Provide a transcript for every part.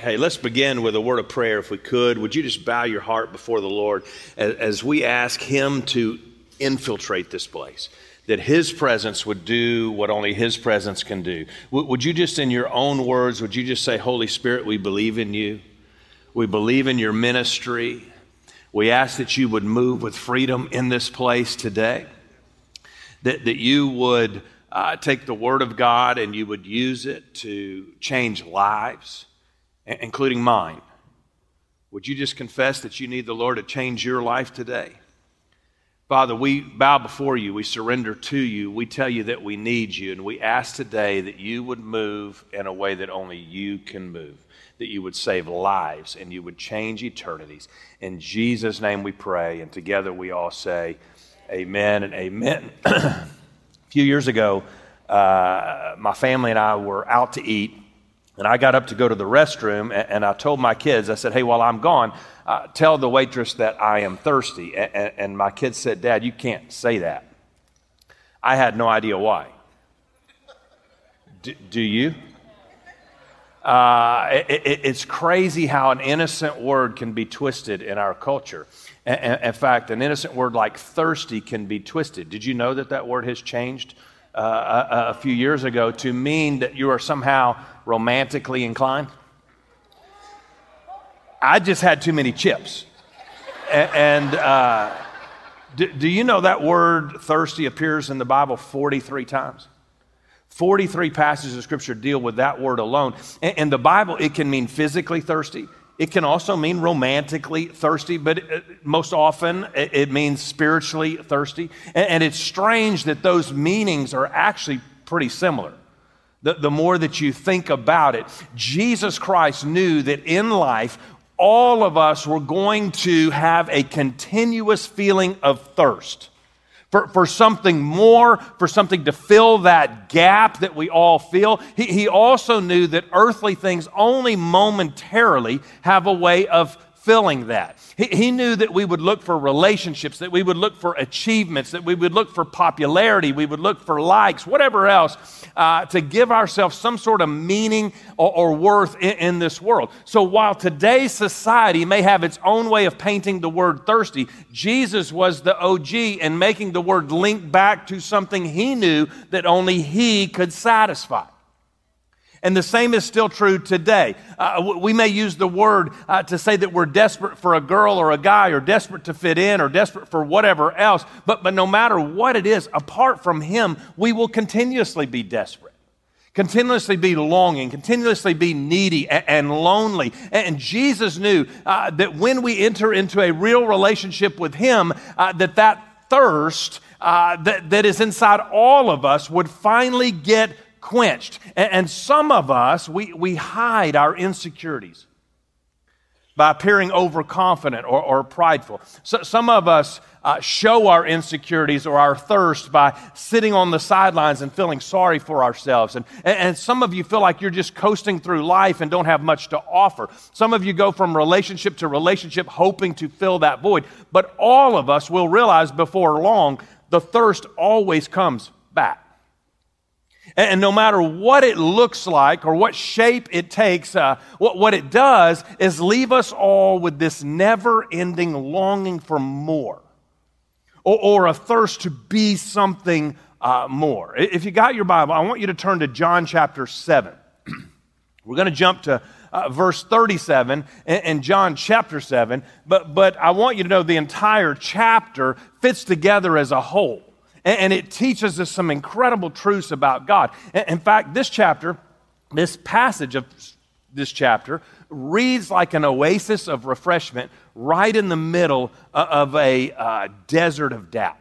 Hey, let's begin with a word of prayer if we could. Would you just bow your heart before the Lord as, as we ask Him to infiltrate this place? That His presence would do what only His presence can do. W- would you just, in your own words, would you just say, Holy Spirit, we believe in you? We believe in your ministry. We ask that you would move with freedom in this place today, that, that you would uh, take the Word of God and you would use it to change lives, including mine. Would you just confess that you need the Lord to change your life today? Father, we bow before you. We surrender to you. We tell you that we need you. And we ask today that you would move in a way that only you can move, that you would save lives and you would change eternities. In Jesus' name we pray. And together we all say, Amen and amen. A few years ago, uh, my family and I were out to eat, and I got up to go to the restroom, and, and I told my kids, I said, Hey, while I'm gone, uh, tell the waitress that I am thirsty. And, and my kids said, Dad, you can't say that. I had no idea why. D- do you? Uh, it, it, it's crazy how an innocent word can be twisted in our culture. In fact, an innocent word like thirsty can be twisted. Did you know that that word has changed uh, a, a, few years ago to mean that you are somehow romantically inclined? I just had too many chips. and uh, do, do you know that word thirsty appears in the Bible 43 times? 43 passages of scripture deal with that word alone. In the Bible, it can mean physically thirsty. It can also mean romantically thirsty, but uh, most often it means spiritually thirsty. And it's strange that those meanings are actually pretty similar. The, the more that you think about it, Jesus Christ knew that in life, all of us were going to have a continuous feeling of thirst for, for something more, for something to fill that gap that we all feel. He, he also knew that earthly things only momentarily have a way of fulfilling that. He, he knew that we would look for relationships, that we would look for achievements, that we would look for popularity, we would look for likes, whatever else, uh, to give ourselves some sort of meaning or, or worth in, in this world. So while today's society may have its own way of painting the word thirsty, Jesus was the OG in making the word link back to something he knew that only he could satisfy. And the same is still true today. Uh, we may use the word uh, to say that we're desperate for a girl or a guy, or desperate to fit in, or desperate for whatever else. But, but no matter what it is, apart from Him, we will continuously be desperate, continuously be longing, continuously be needy and, and lonely. And Jesus knew uh, that when we enter into a real relationship with Him, uh, that that thirst uh, that, that is inside all of us would finally get quenched. And, and some of us, we, we hide our insecurities by appearing overconfident or, or prideful. So, some of us uh, show our insecurities or our thirst by sitting on the sidelines and feeling sorry for ourselves. And, and some of you feel like you're just coasting through life and don't have much to offer. Some of you go from relationship to relationship hoping to fill that void. But all of us will realize before long the thirst always comes back. And no matter what it looks like or what shape it takes, uh, what, what it does is leave us all with this never ending longing for more or, or a thirst to be something uh, more. If you got your Bible, I want you to turn to John chapter 7. We're going to jump to uh, verse 37 in, in, John chapter 7, but, but I want you to know the entire chapter fits together as a whole and it teaches us some incredible truths about God. In fact, this chapter, this passage of this chapter, reads like an oasis of refreshment right in the middle of a uh, desert of doubt.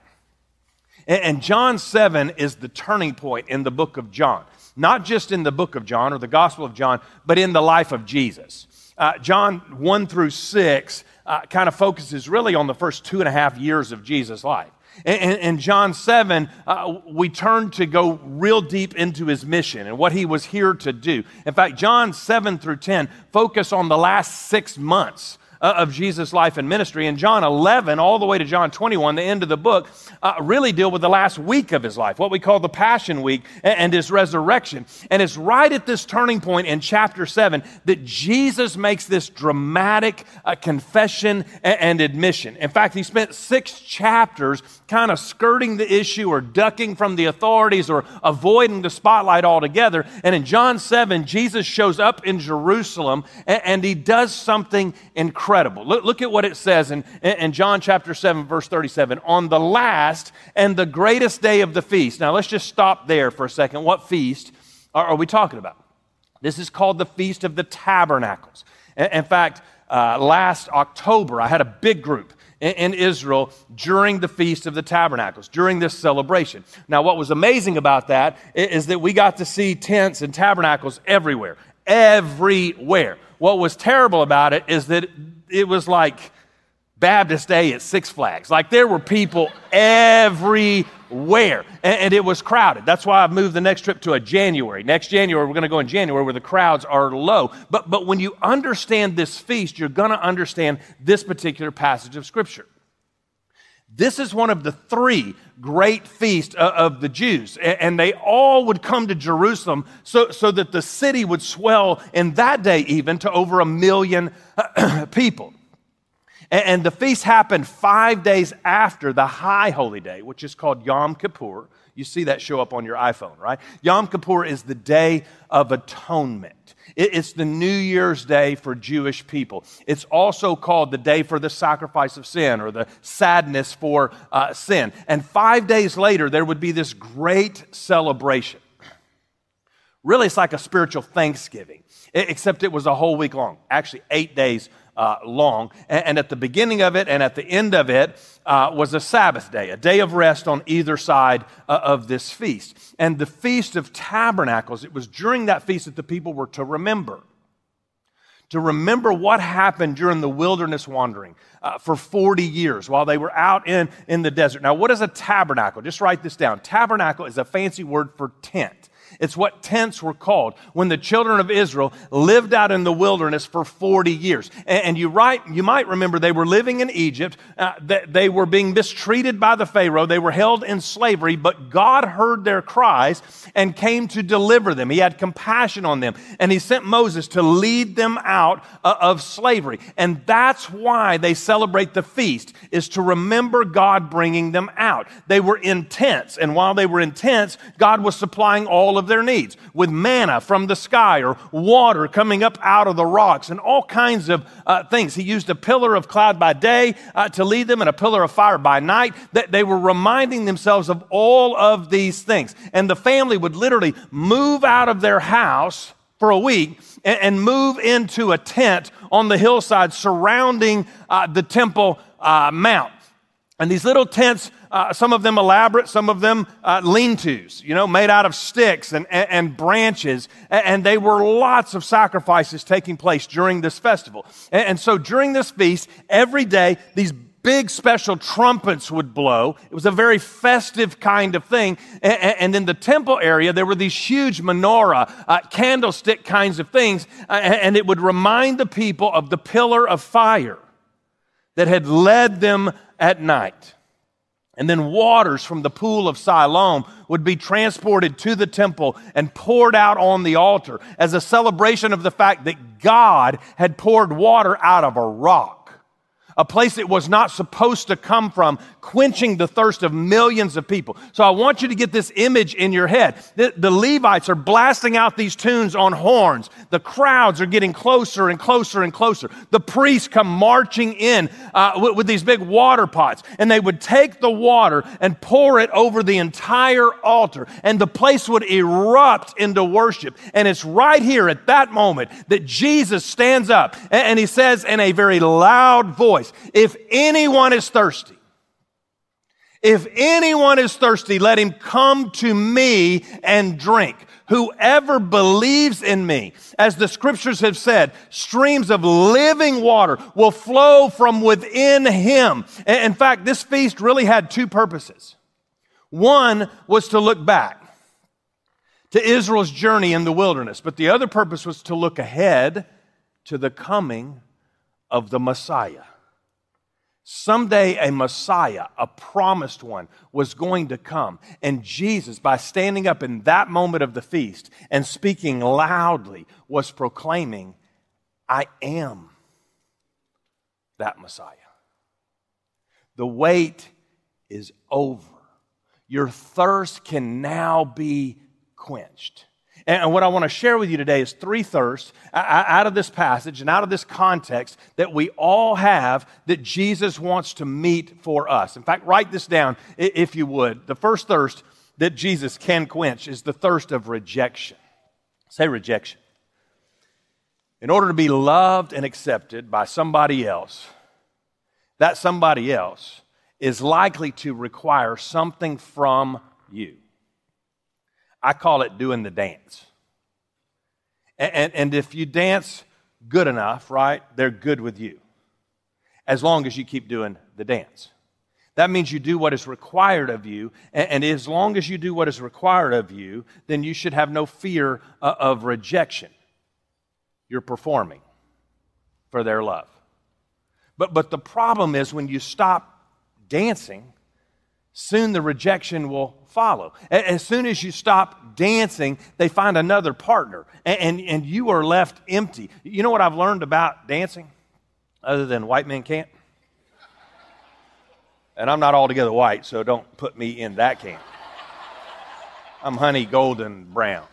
And John 7 is the turning point in the book of John, not just in the book of John or the Gospel of John, but in the life of Jesus. Uh, John 1 through 6 uh, kind of focuses really on the first two and a half years of Jesus' life. In, John 7, uh, we turn to go real deep into his mission and what he was here to do. In fact, John 7 through 10 focus on the last six months uh, of Jesus' life and ministry. And John 11, all the way to John 21, the end of the book, uh, really deal with the last week of his life, what we call the Passion Week and, and his resurrection. And it's right at this turning point in chapter 7 that Jesus makes this dramatic uh, confession and, and admission. In fact, he spent six chapters kind of skirting the issue or ducking from the authorities or avoiding the spotlight altogether. And in John 7, Jesus shows up in Jerusalem and, and he does something incredible. Look, look at what it says in, in John chapter 7, verse 37. On the last and the greatest day of the feast. Now, let's just stop there for a second. What feast are, are we talking about? This is called the Feast of the Tabernacles. In, in fact, uh, last October, I had a big group in Israel during the Feast of the Tabernacles, during this celebration. Now, what was amazing about that is that we got to see tents and tabernacles everywhere. Everywhere. What was terrible about it is that it was like Baptist Day at Six Flags. Like there were people everywhere, and, and, it was crowded. That's why I've moved the next trip to a January. Next January, we're going to go in January where the crowds are low. But, but when you understand this feast, you're going to understand this particular passage of Scripture. This is one of the three great feasts uh, of the Jews, and they all would come to Jerusalem so, so that the city would swell in that day even to over a million uh, people. And the feast happened five days after the high holy day, which is called Yom Kippur. You see that show up on your iPhone, right? Yom Kippur is the day of atonement. It's the New Year's Day for Jewish people. It's also called the day for the sacrifice of sin or the sadness for uh, sin. And five days later, there would be this great celebration. Really, it's like a spiritual Thanksgiving, except it was a whole week long, actually, eight days uh, long. And, and, at the beginning of it and at the end of it uh, was a Sabbath day, a day of rest on either side uh, of this feast. And the Feast of Tabernacles, it was during that feast that the people were to remember. To remember what happened during the wilderness wandering uh, for 40 years while they were out in, in the desert. Now, what is a tabernacle? Just write this down. Tabernacle is a fancy word for tent. It's what tents were called when the children of Israel lived out in the wilderness for 40 years. And, you, write, you might remember they were living in Egypt. Uh, they were being mistreated by the Pharaoh. They were held in slavery, but God heard their cries and came to deliver them. He had compassion on them. And he sent Moses to lead them out uh, of slavery. And that's why they celebrate the feast, is to remember God bringing them out. They were in tents. And while they were in tents, God was supplying all of their needs with manna from the sky or water coming up out of the rocks and all kinds of uh, things. He used a pillar of cloud by day uh, to lead them and a pillar of fire by night. That they were reminding themselves of all of these things. And the family would literally move out of their house for a week and, and move into a tent on the hillside surrounding uh, the temple uh, mount. And these little tents, uh, some of them elaborate, some of them uh, lean tos, you know, made out of sticks and, and, and branches. And, and, they were lots of sacrifices taking place during this festival. And, and so during this feast, every day, these big special trumpets would blow. It was a very festive kind of thing. And, in the temple area, there were these huge menorah, uh, candlestick kinds of things. Uh, and it would remind the people of the pillar of fire that had led them at night. And then waters from the pool of Siloam would be transported to the temple and poured out on the altar as a celebration of the fact that God had poured water out of a rock a place it was not supposed to come from, quenching the thirst of millions of people. So I want you to get this image in your head. The, the, Levites are blasting out these tunes on horns. The crowds are getting closer and closer and closer. The priests come marching in uh, with, with these big water pots, and they would take the water and pour it over the entire altar, and the place would erupt into worship. And it's right here at that moment that Jesus stands up and, and he says in a very loud voice, if anyone is thirsty, if anyone is thirsty, let him come to me and drink. Whoever believes in me, as the scriptures have said, streams of living water will flow from within him. In fact, this feast really had two purposes. One was to look back to Israel's journey in the wilderness, but the other purpose was to look ahead to the coming of the Messiah. Someday a Messiah, a promised one, was going to come. And Jesus, by standing up in that moment of the feast and speaking loudly, was proclaiming, I am that Messiah. The wait is over. Your thirst can now be quenched. And what I want to share with you today is three thirsts out of this passage and out of this context that we all have that Jesus wants to meet for us. In fact, write this down if you would. The first thirst that Jesus can quench is the thirst of rejection. Say rejection. In order to be loved and accepted by somebody else, that somebody else is likely to require something from you. I call it doing the dance. And, and, and, if you dance good enough, right, they're good with you. As long as you keep doing the dance. That means you do what is required of you. And, and as long as you do what is required of you, then you should have no fear uh, of rejection. You're performing for their love. But, but the problem is when you stop dancing, soon the rejection will follow. As soon as you stop dancing, they find another partner, and, and, and, you are left empty. You know what I've learned about dancing, other than white men can't? And I'm not altogether white, so don't put me in that camp. I'm honey golden brown.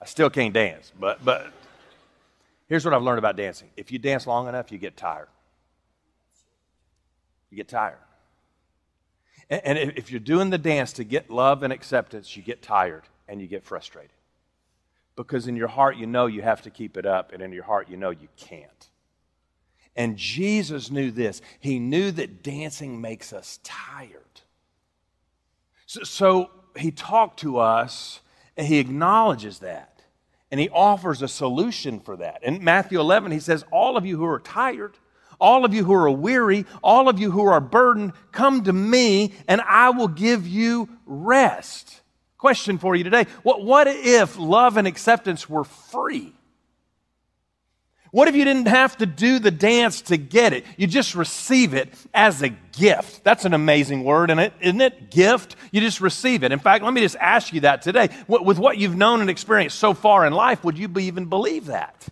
I still can't dance, but, but here's what I've learned about dancing if you dance long enough, you get tired. You get tired. And if you're doing the dance to get love and acceptance, you get tired and you get frustrated. Because in your heart, you know you have to keep it up, and in your heart, you know you can't. And Jesus knew this. He knew that dancing makes us tired. So, so he talked to us and he acknowledges that. And he offers a solution for that. In Matthew 11, he says, All of you who are tired, all of you who are weary, all of you who are burdened, come to me and I will give you rest. Question for you today what, what if love and acceptance were free? What if you didn't have to do the dance to get it? You just receive it as a gift. That's an amazing word, isn't it? Gift. You just receive it. In fact, let me just ask you that today. With what you've known and experienced so far in life, would you even believe that?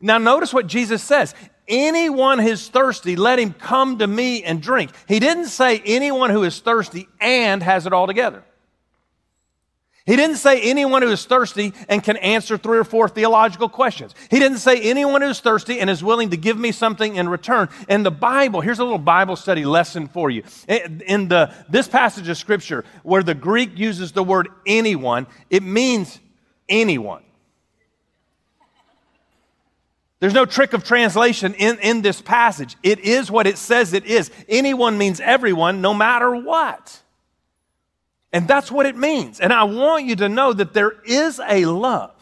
Now, notice what Jesus says. Anyone who is thirsty, let him come to me and drink. He didn't say anyone who is thirsty and has it all together. He didn't say anyone who is thirsty and can answer three or four theological questions. He didn't say anyone who's thirsty and is willing to give me something in return. In the Bible, here's a little Bible study lesson for you. In the, this passage of Scripture, where the Greek uses the word anyone, it means anyone. There's no trick of translation in, in this passage. It is what it says it is. Anyone means everyone, no matter what. And that's what it means. And I want you to know that there is a love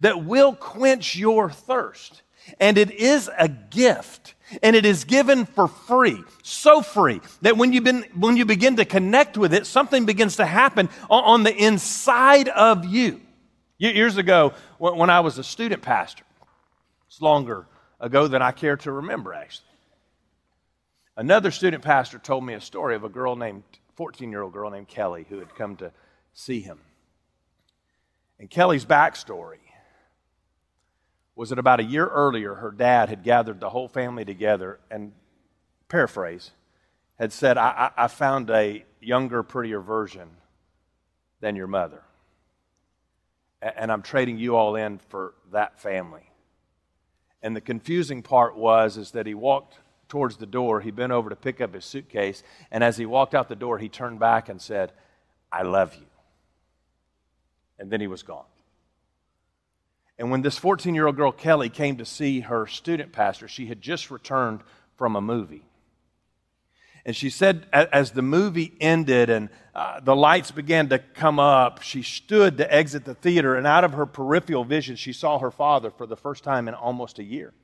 that will quench your thirst. And it is a gift. And it is given for free, so free that when you, been, when you begin to connect with it, something begins to happen on, on the inside of you. Years ago, when I was a student pastor, it's longer ago than I care to remember, actually. Another student pastor told me a story of a girl named, 14 year old girl named Kelly who had come to see him. And Kelly's backstory was that about a year earlier, her dad had gathered the whole family together and, paraphrase, had said, I, I, I found a younger, prettier version than your mother. And I'm trading you all in for that family. And the confusing part was is that he walked towards the door, he bent over to pick up his suitcase, and as he walked out the door, he turned back and said, "I love you." And then he was gone. And when this 14-year-old girl Kelly came to see her student pastor, she had just returned from a movie. And she said, as the movie ended and uh, the lights began to come up, she stood to exit the theater, and out of her peripheral vision, she saw her father for the first time in almost a year.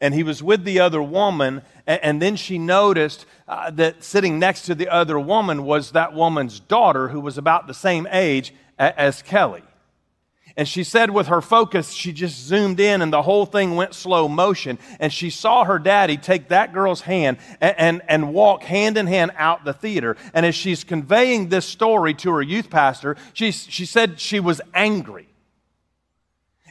And he was with the other woman, and, and then she noticed uh, that sitting next to the other woman was that woman's daughter, who was about the same age as Kelly. And she said with her focus, she just zoomed in and the whole thing went slow motion. And she saw her daddy take that girl's hand and, and, and, walk hand in hand out the theater. And as she's conveying this story to her youth pastor, she, she said she was angry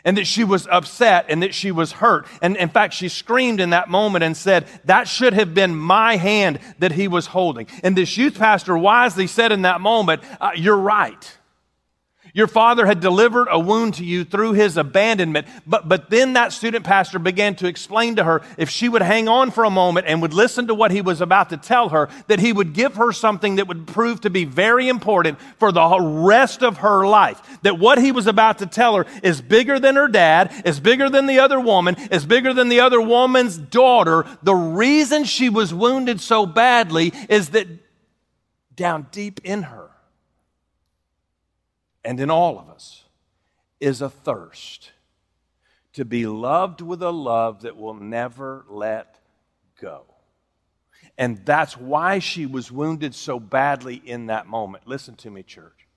and that she was upset and that she was hurt. And in fact, she screamed in that moment and said, That should have been my hand that he was holding. And this youth pastor wisely said in that moment, uh, You're right. Your father had delivered a wound to you through his abandonment. But, but then that student pastor began to explain to her if she would hang on for a moment and would listen to what he was about to tell her, that he would give her something that would prove to be very important for the rest of her life. That what he was about to tell her is bigger than her dad, is bigger than the other woman, is bigger than the other woman's daughter. The reason she was wounded so badly is that down deep in her, and in all of us is a thirst to be loved with a love that will never let go. And that's why she was wounded so badly in that moment. Listen to me, church.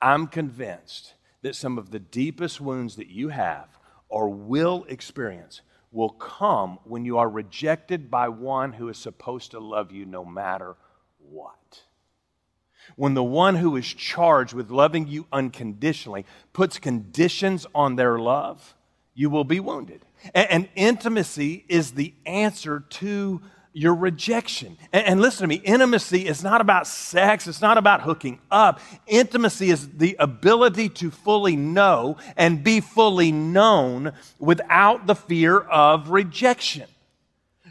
I'm convinced that some of the deepest wounds that you have or will experience will come when you are rejected by one who is supposed to love you no matter what. When the one who is charged with loving you unconditionally puts conditions on their love, you will be wounded. And, and intimacy is the answer to your rejection. And, and, listen to me intimacy is not about sex, it's not about hooking up. Intimacy is the ability to fully know and be fully known without the fear of rejection.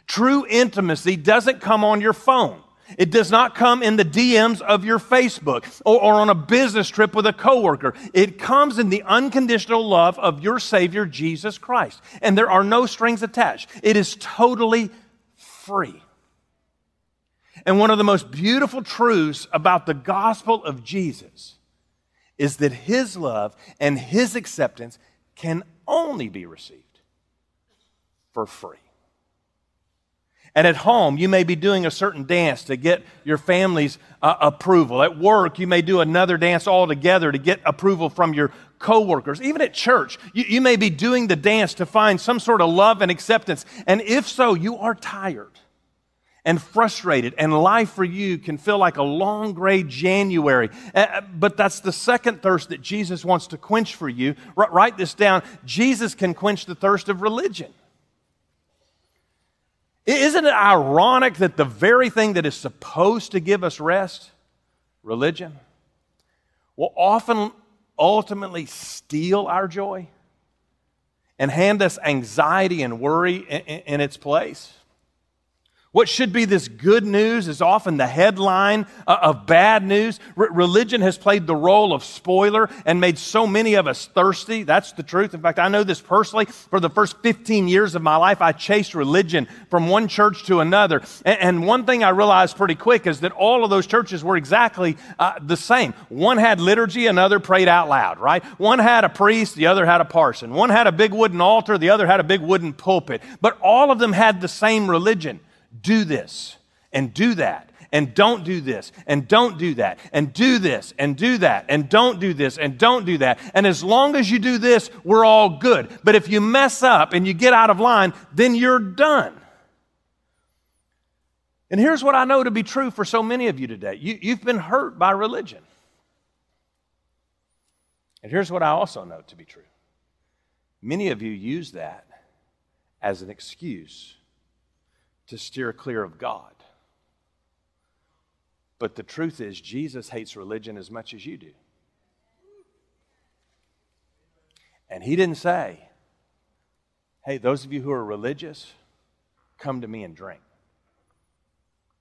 True intimacy doesn't come on your phone. It does not come in the DMs of your Facebook or, or, on a business trip with a coworker. It comes in the unconditional love of your Savior, Jesus Christ. And there are no strings attached. It is totally free. And one of the most beautiful truths about the gospel of Jesus is that his love and his acceptance can only be received for free. And at home, you may be doing a certain dance to get your family's uh, approval. At work, you may do another dance altogether to get approval from your coworkers. Even at church, you, you may be doing the dance to find some sort of love and acceptance. And if so, you are tired and frustrated, and life for you can feel like a long gray January. Uh, but that's the second thirst that Jesus wants to quench for you. R- write this down Jesus can quench the thirst of religion. Isn't it ironic that the very thing that is supposed to give us rest, religion, will often ultimately steal our joy and hand us anxiety and worry in, its place? What should be this good news is often the headline uh, of bad news. religion has played the role of spoiler and made so many of us thirsty. That's the truth. In fact, I know this personally. For the first 15 years of my life, I chased religion from one church to another. And, one thing I realized pretty quick is that all of those churches were exactly uh, the same. One had liturgy, another prayed out loud, right? One had a priest, the other had a parson. One had a big wooden altar, the other had a big wooden pulpit. But all of them had the same religion do this and do that and don't do this and don't do that and do this and do that and don't do this and don't do that. And as long as you do this, we're all good. But if you mess up and you get out of line, then you're done. And here's what I know to be true for so many of you today you, have been hurt by religion. And here's what I also know to be true many of you use that as an excuse to steer clear of God. But the truth is, Jesus hates religion as much as you do. And he didn't say, hey, those of you who are religious, come to me and drink.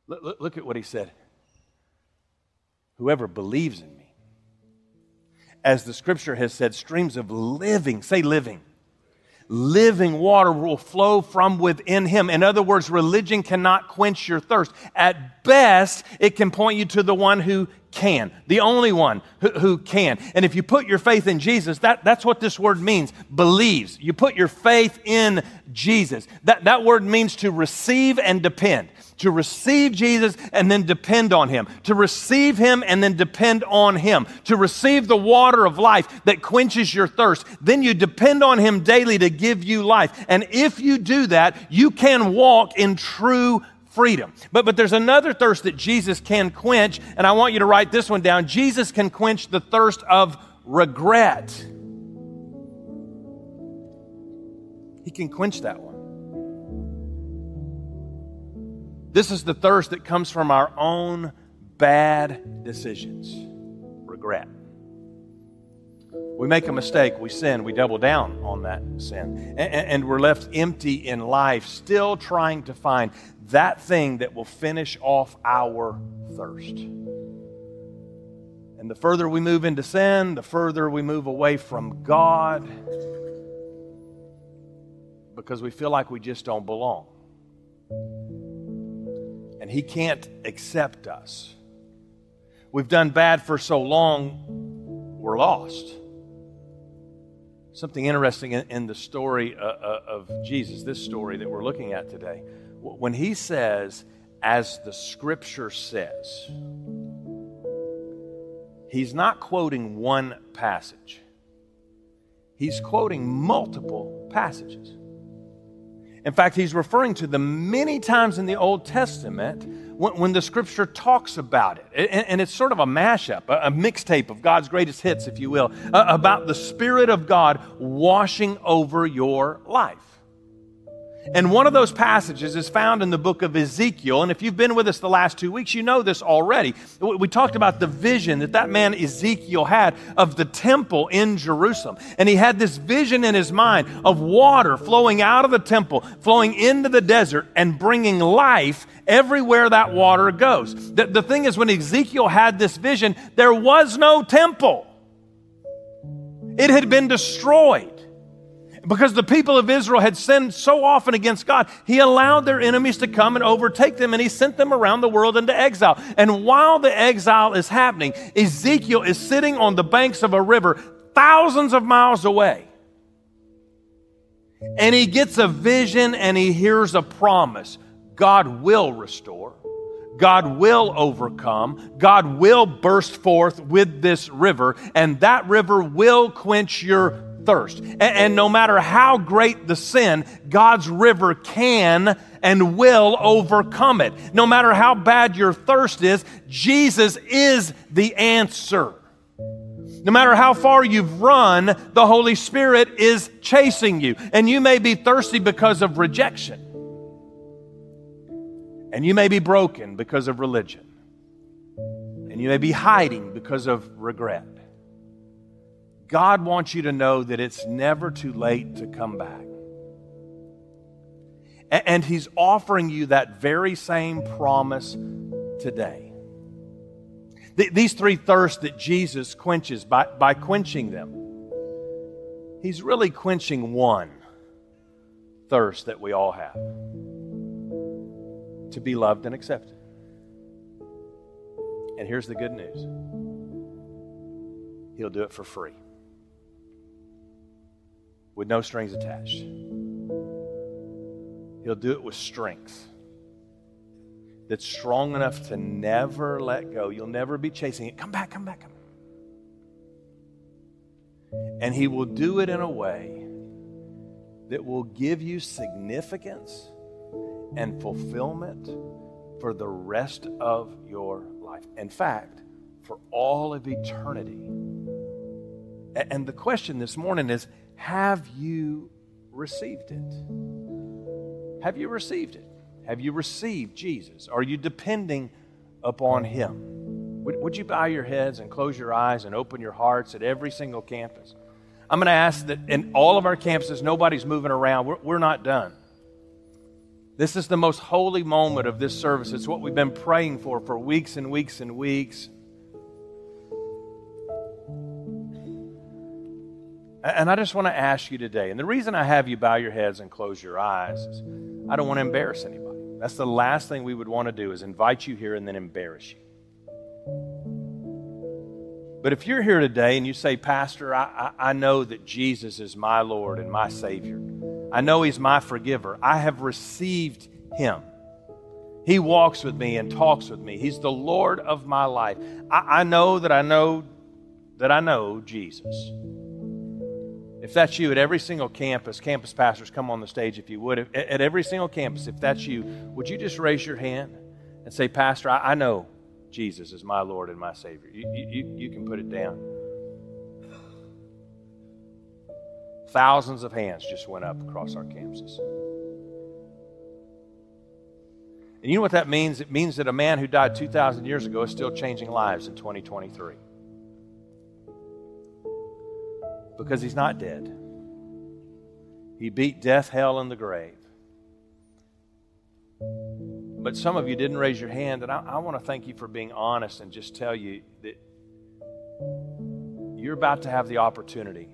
Look, look, at what he said. Whoever believes in me, as the scripture has said, streams of living, say living living water will flow from within him. In other words, religion cannot quench your thirst. At best, it can point you to the one who can, the only one who, who, can. And if you put your faith in Jesus, that, that's what this word means believes. You put your faith in Jesus. That, that word means to receive and depend. To receive Jesus and then depend on Him. To receive Him and then depend on Him. To receive the water of life that quenches your thirst. Then you depend on Him daily to give you life. And if you do that, you can walk in true freedom. But, but there's another thirst that Jesus can quench, and I want you to write this one down. Jesus can quench the thirst of regret. He can quench that one. This is the thirst that comes from our own bad decisions regret. We make a mistake, we sin, we double down on that sin, and, and, we're left empty in life, still trying to find that thing that will finish off our thirst. And the further we move into sin, the further we move away from God because we feel like we just don't belong. And He can't accept us. We've done bad for so long, we're lost. Something interesting in, the story uh, uh, of Jesus, this story that we're looking at today when he says, as the scripture says, he's not quoting one passage, he's quoting multiple passages. In fact, he's referring to the many times in the Old Testament when, when the scripture talks about it. And, and, it's sort of a mashup, a, a mixtape of God's greatest hits, if you will, uh, about the Spirit of God washing over your life. And one of those passages is found in the book of Ezekiel. And if you've been with us the last two weeks, you know this already. We talked about the vision that that man Ezekiel had of the temple in Jerusalem. And he had this vision in his mind of water flowing out of the temple, flowing into the desert, and bringing life everywhere that water goes. The, the thing is, when Ezekiel had this vision, there was no temple, it had been destroyed because the people of Israel had sinned so often against God, he allowed their enemies to come and overtake them, and he sent them around the world into exile. And while the exile is happening, Ezekiel is sitting on the banks of a river thousands of miles away. And he gets a vision and he hears a promise God will restore. God will overcome. God will burst forth with this river, and that river will quench your thirst. And, and, no matter how great the sin, God's river can and will overcome it. No matter how bad your thirst is, Jesus is the answer. No matter how far you've run, the Holy Spirit is chasing you. And you may be thirsty because of rejection. And you may be broken because of religion. And you may be hiding because of regret. God wants you to know that it's never too late to come back. And He's offering you that very same promise today. These three thirsts that Jesus quenches by, by quenching them, He's really quenching one thirst that we all have to be loved and accepted. And here's the good news He'll do it for free with no strings attached. He'll do it with strength that's strong enough to never let go. You'll never be chasing it. Come back, come back, come back. And He will do it in a way that will give you significance and fulfillment for the rest of your life. In fact, for all of eternity. And the question this morning is have you received it? Have you received it? Have you received Jesus? Are you depending upon Him? Would, would you bow your heads and close your eyes and open your hearts at every single campus? I'm going to ask that in all of our campuses, nobody's moving around. We're, we're not done. This is the most holy moment of this service. It's what we've been praying for for weeks and weeks and weeks. And I just want to ask you today, and the reason I have you bow your heads and close your eyes is I don't want to embarrass anybody. That's the last thing we would want to do is invite you here and then embarrass you. But if you're here today and you say, Pastor, I, I, I, know that Jesus is my Lord and my Savior, I know He's my forgiver, I have received Him. He walks with me and talks with me. He's the Lord of my life. I, I know that I know that I know Jesus. If that's you at every single campus, campus pastors, come on the stage if you would. At, at every single campus, if that's you, would you just raise your hand and say, Pastor, I, I know Jesus is my Lord and my Savior. You, you, you can put it down. Thousands of hands just went up across our campuses. And you know what that means? It means that a man who died 2,000 years ago is still changing lives in 2023. Because he's not dead. He beat death, hell, and the grave. But some of you didn't raise your hand, and I, I want to thank you for being honest and just tell you that you're about to have the opportunity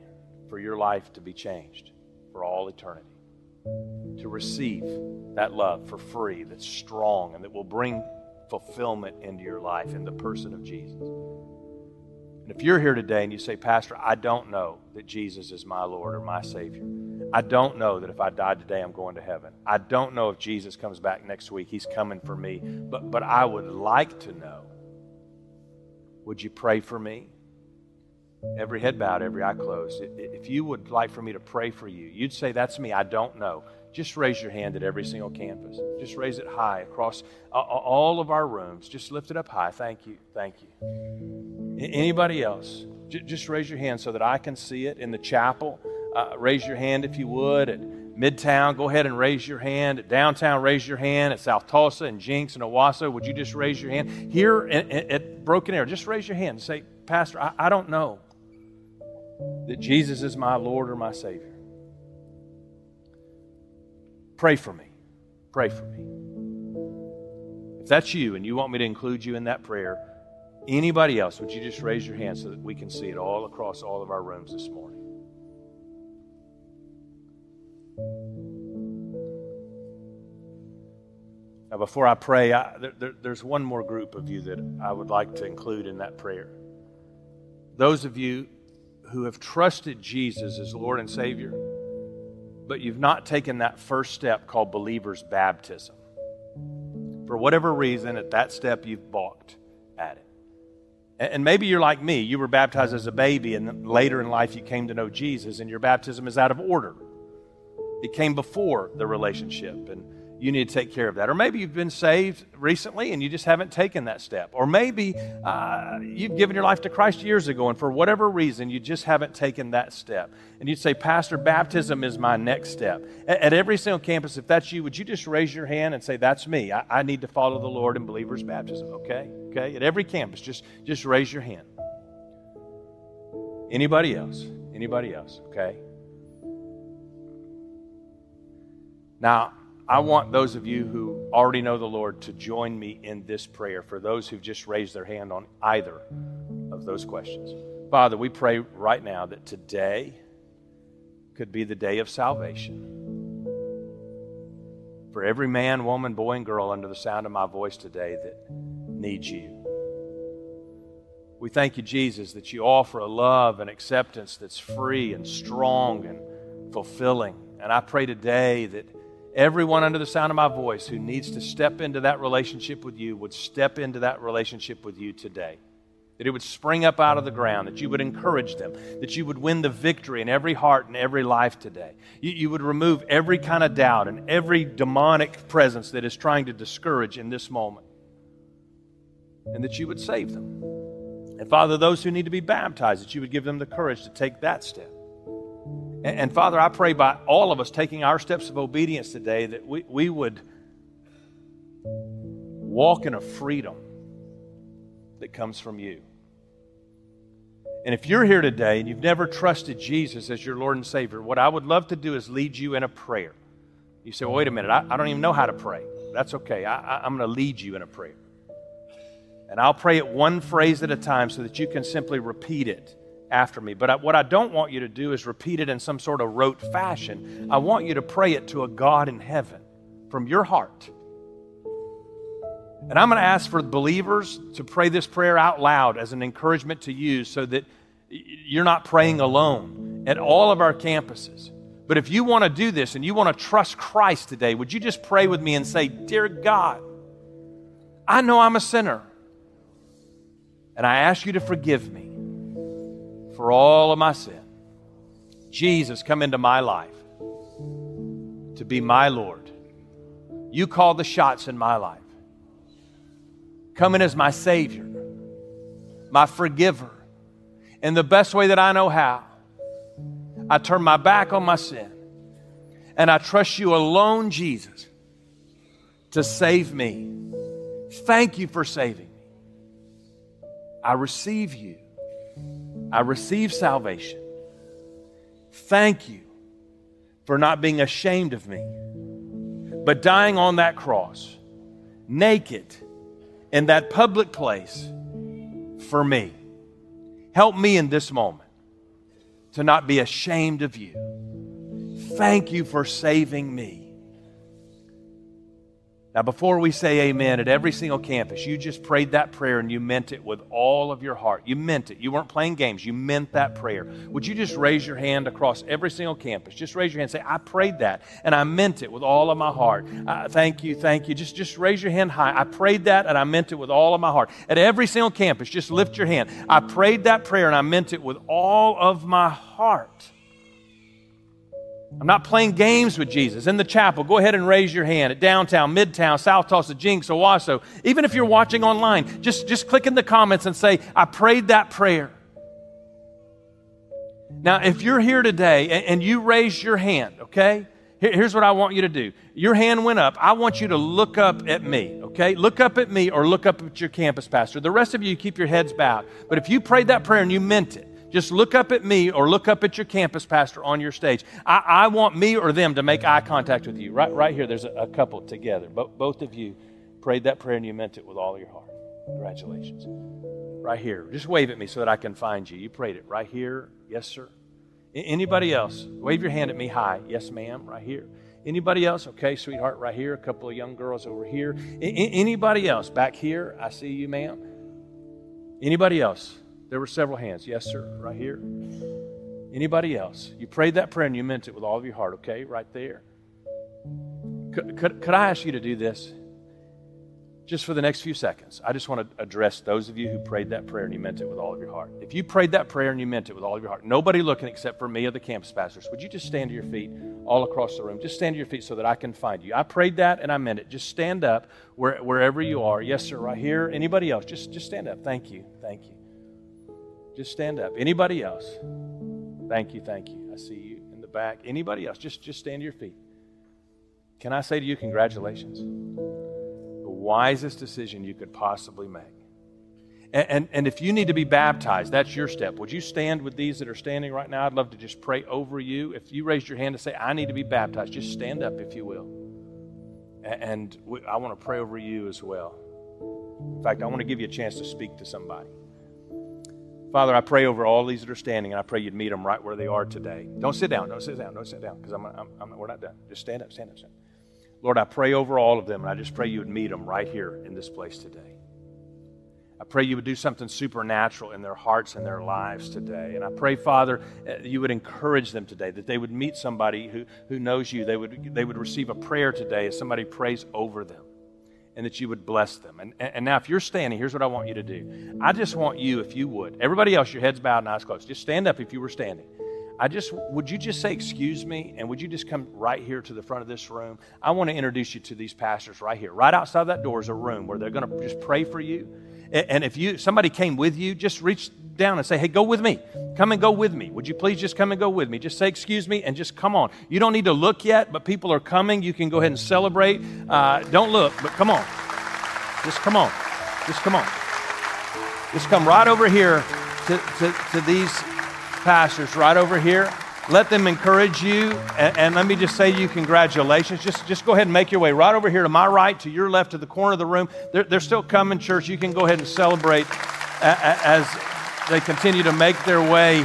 for your life to be changed for all eternity. To receive that love for free that's strong and that will bring fulfillment into your life in the person of Jesus. And if you're here today and you say, Pastor, I don't know that Jesus is my Lord or my Savior, I don't know that if I die today, I'm going to heaven. I don't know if Jesus comes back next week, He's coming for me. But, but I would like to know. Would you pray for me? Every head bowed, every eye closed. If you would like for me to pray for you, you'd say, That's me. I don't know. Just raise your hand at every single campus. Just raise it high across all of our rooms. Just lift it up high. Thank you. Thank you. Anybody else? Just raise your hand so that I can see it in the chapel. Uh, raise your hand if you would. At Midtown, go ahead and raise your hand. At downtown, raise your hand. At South Tulsa and Jenks and Owasso, would you just raise your hand? Here at, at Broken Arrow, just raise your hand and say, Pastor, I, I don't know that Jesus is my Lord or my Savior. Pray for me. Pray for me. If that's you and you want me to include you in that prayer, anybody else, would you just raise your hand so that we can see it all across all of our rooms this morning? Now, before I pray, I, there, there, there's one more group of you that I would like to include in that prayer. Those of you who have trusted Jesus as Lord and Savior, but you've not taken that first step called believer's baptism. For whatever reason, at that step, you've balked at it. And maybe you're like me. You were baptized as a baby, and later in life, you came to know Jesus, and your baptism is out of order. It came before the relationship. And you need to take care of that. Or maybe you've been saved recently and you just haven't taken that step. Or maybe uh, you've given your life to Christ years ago and for whatever reason you just haven't taken that step. And you'd say, Pastor, baptism is my next step. At, at every single campus, if that's you, would you just raise your hand and say, That's me. I, I need to follow the Lord in believer's baptism. Okay? Okay? At every campus, just, just raise your hand. Anybody else? Anybody else? Okay? Now, I want those of you who already know the Lord to join me in this prayer for those who've just raised their hand on either of those questions. Father, we pray right now that today could be the day of salvation. For every man, woman, boy, and girl under the sound of my voice today that needs you. We thank you, Jesus, that you offer a love and acceptance that's free and strong and fulfilling. And I pray today that Everyone under the sound of my voice who needs to step into that relationship with you would step into that relationship with you today. That it would spring up out of the ground, that you would encourage them, that you would win the victory in every heart and every life today. You, you would remove every kind of doubt and every demonic presence that is trying to discourage in this moment. And that you would save them. And Father, those who need to be baptized, that you would give them the courage to take that step. And, Father, I pray by all of us taking our steps of obedience today that we, we would walk in a freedom that comes from you. And if you're here today and you've never trusted Jesus as your Lord and Savior, what I would love to do is lead you in a prayer. You say, well, wait a minute, I, I don't even know how to pray. That's okay. I, I'm going to lead you in a prayer. And I'll pray it one phrase at a time so that you can simply repeat it after me. But I, what I don't want you to do is repeat it in some sort of rote fashion. I want you to pray it to a God in heaven from your heart. And I'm going to ask for believers to pray this prayer out loud as an encouragement to you so that you're not praying alone at all of our campuses. But if you want to do this and you want to trust Christ today, would you just pray with me and say, Dear God, I know I'm a sinner. And I ask you to forgive me for all of my sin. Jesus, come into my life to be my Lord. You call the shots in my life. Come in as my Savior, my forgiver, in the best way that I know how. I turn my back on my sin and I trust you alone, Jesus, to save me. Thank you for saving me. I receive you. I receive salvation. Thank you for not being ashamed of me, but dying on that cross, naked in that public place for me. Help me in this moment to not be ashamed of you. Thank you for saving me. Now, before we say amen at every single campus, you just prayed that prayer and you meant it with all of your heart. You meant it. You weren't playing games. You meant that prayer. Would you just raise your hand across every single campus? Just raise your hand and say, I prayed that and I meant it with all of my heart. Uh, thank you, thank you. Just, just raise your hand high. I prayed that and I meant it with all of my heart. At every single campus, just lift your hand. I prayed that prayer and I meant it with all of my heart. I'm not playing games with Jesus. In the chapel, go ahead and raise your hand. At downtown, midtown, South Tulsa, Jenks, Owasso. Even if you're watching online, just, just click in the comments and say, I prayed that prayer. Now, if you're here today and, and you raise your hand, okay? Here, here's what I want you to do. Your hand went up. I want you to look up at me, okay? Look up at me or look up at your campus pastor. The rest of you, keep your heads bowed. But if you prayed that prayer and you meant it, just look up at me or look up at your campus pastor on your stage. I, I want me or them to make eye contact with you. Right, right here, there's a, a couple together. Both of you prayed that prayer and you meant it with all your heart. Congratulations. Right here. Just wave at me so that I can find you. You prayed it right here. Yes, sir. Anybody else? Wave your hand at me high. Yes, ma'am. Right here. Anybody else? Okay, sweetheart, right here. A couple of young girls over here. anybody else? Back here. I see you, ma'am. Anybody else? There were several hands. Yes, sir, right here. Anybody else? You prayed that prayer and you meant it with all of your heart, okay? Right there. Could, could, could I ask you to do this? Just for the next few seconds, I just want to address those of you who prayed that prayer and you meant it with all of your heart. If you prayed that prayer and you meant it with all of your heart, nobody looking except for me or the campus pastors, would you just stand to your feet all across the room? Just stand to your feet so that I can find you. I prayed that and I meant it. Just stand up where, wherever you are. Yes, sir, right here. Anybody else? Just, just stand up. Thank you. Thank you. Just stand up. Anybody else? Thank you, thank you. I see you in the back. Anybody else? Just, just stand to your feet. Can I say to you, congratulations? The wisest decision you could possibly make. And, and, and, if you need to be baptized, that's your step. Would you stand with these that are standing right now? I'd love to just pray over you. If you raised your hand to say, I need to be baptized, just stand up if you will. And we, I want to pray over you as well. In fact, I want to give you a chance to speak to somebody. Father, I pray over all these that are standing, and I pray you'd meet them right where they are today. Don't sit down. Don't sit down. Don't sit down because I'm, I'm, I'm, we're not done. Just stand up, stand up, stand up. Lord, I pray over all of them, and I just pray you would meet them right here in this place today. I pray you would do something supernatural in their hearts and their lives today. And I pray, Father, uh, you would encourage them today, that they would meet somebody who, who knows you. They would, they would receive a prayer today as somebody prays over them and that you would bless them. And, and now, if you're standing, here's what I want you to do. I just want you, if you would, everybody else, your heads bowed and eyes closed, just stand up if you were standing. I just, would you just say, excuse me, and would you just come right here to the front of this room? I want to introduce you to these pastors right here. Right outside that door is a room where they're going to just pray for you. And if you somebody came with you, just reach down and say, Hey, go with me. Come and go with me. Would you please just come and go with me? Just say, Excuse me, and just come on. You don't need to look yet, but people are coming. You can go ahead and celebrate. Uh, don't look, but come on. Just come on. Just come on. Just come right over here to, to, to these pastors, right over here. Let them encourage you. And, and, let me just say to you, congratulations. Just, just go ahead and make your way right over here to my right, to your left, to the corner of the room. They're, they're still coming, church. You can go ahead and celebrate as they continue to make their way.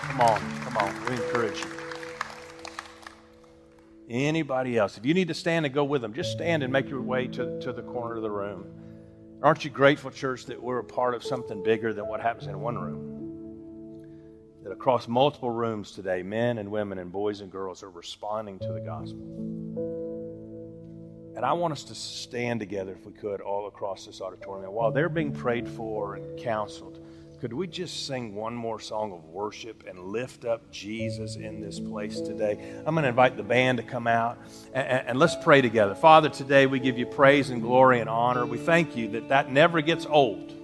Come on, come on. We encourage you. anybody else. If you need to stand and go with them, just stand and make your way to, to the corner of the room. Aren't you grateful, church, that we're a part of something bigger than what happens in one room? That across multiple rooms today, men and women and boys and girls are responding to the gospel. And I want us to stand together, if we could, all across this auditorium. And while they're being prayed for and counseled, could we just sing one more song of worship and lift up Jesus in this place today? I'm going to invite the band to come out and, and, let's pray together. Father, today we give you praise and glory and honor. We thank you that that never gets old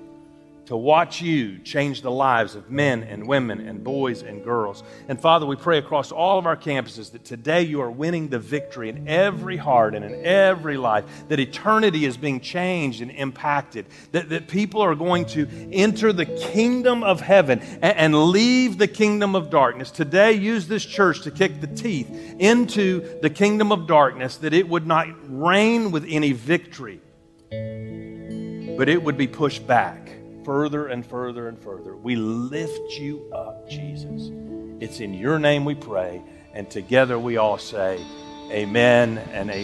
to watch you change the lives of men and women and boys and girls. And Father, we pray across all of our campuses that today you are winning the victory in every heart and in every life, that eternity is being changed and impacted, that, that people are going to enter the kingdom of heaven and, and leave the kingdom of darkness. Today, use this church to kick the teeth into the kingdom of darkness, that it would not reign with any victory, but it would be pushed back further and further and further. We lift you up, Jesus. It's in your name we pray, and together we all say, Amen and amen.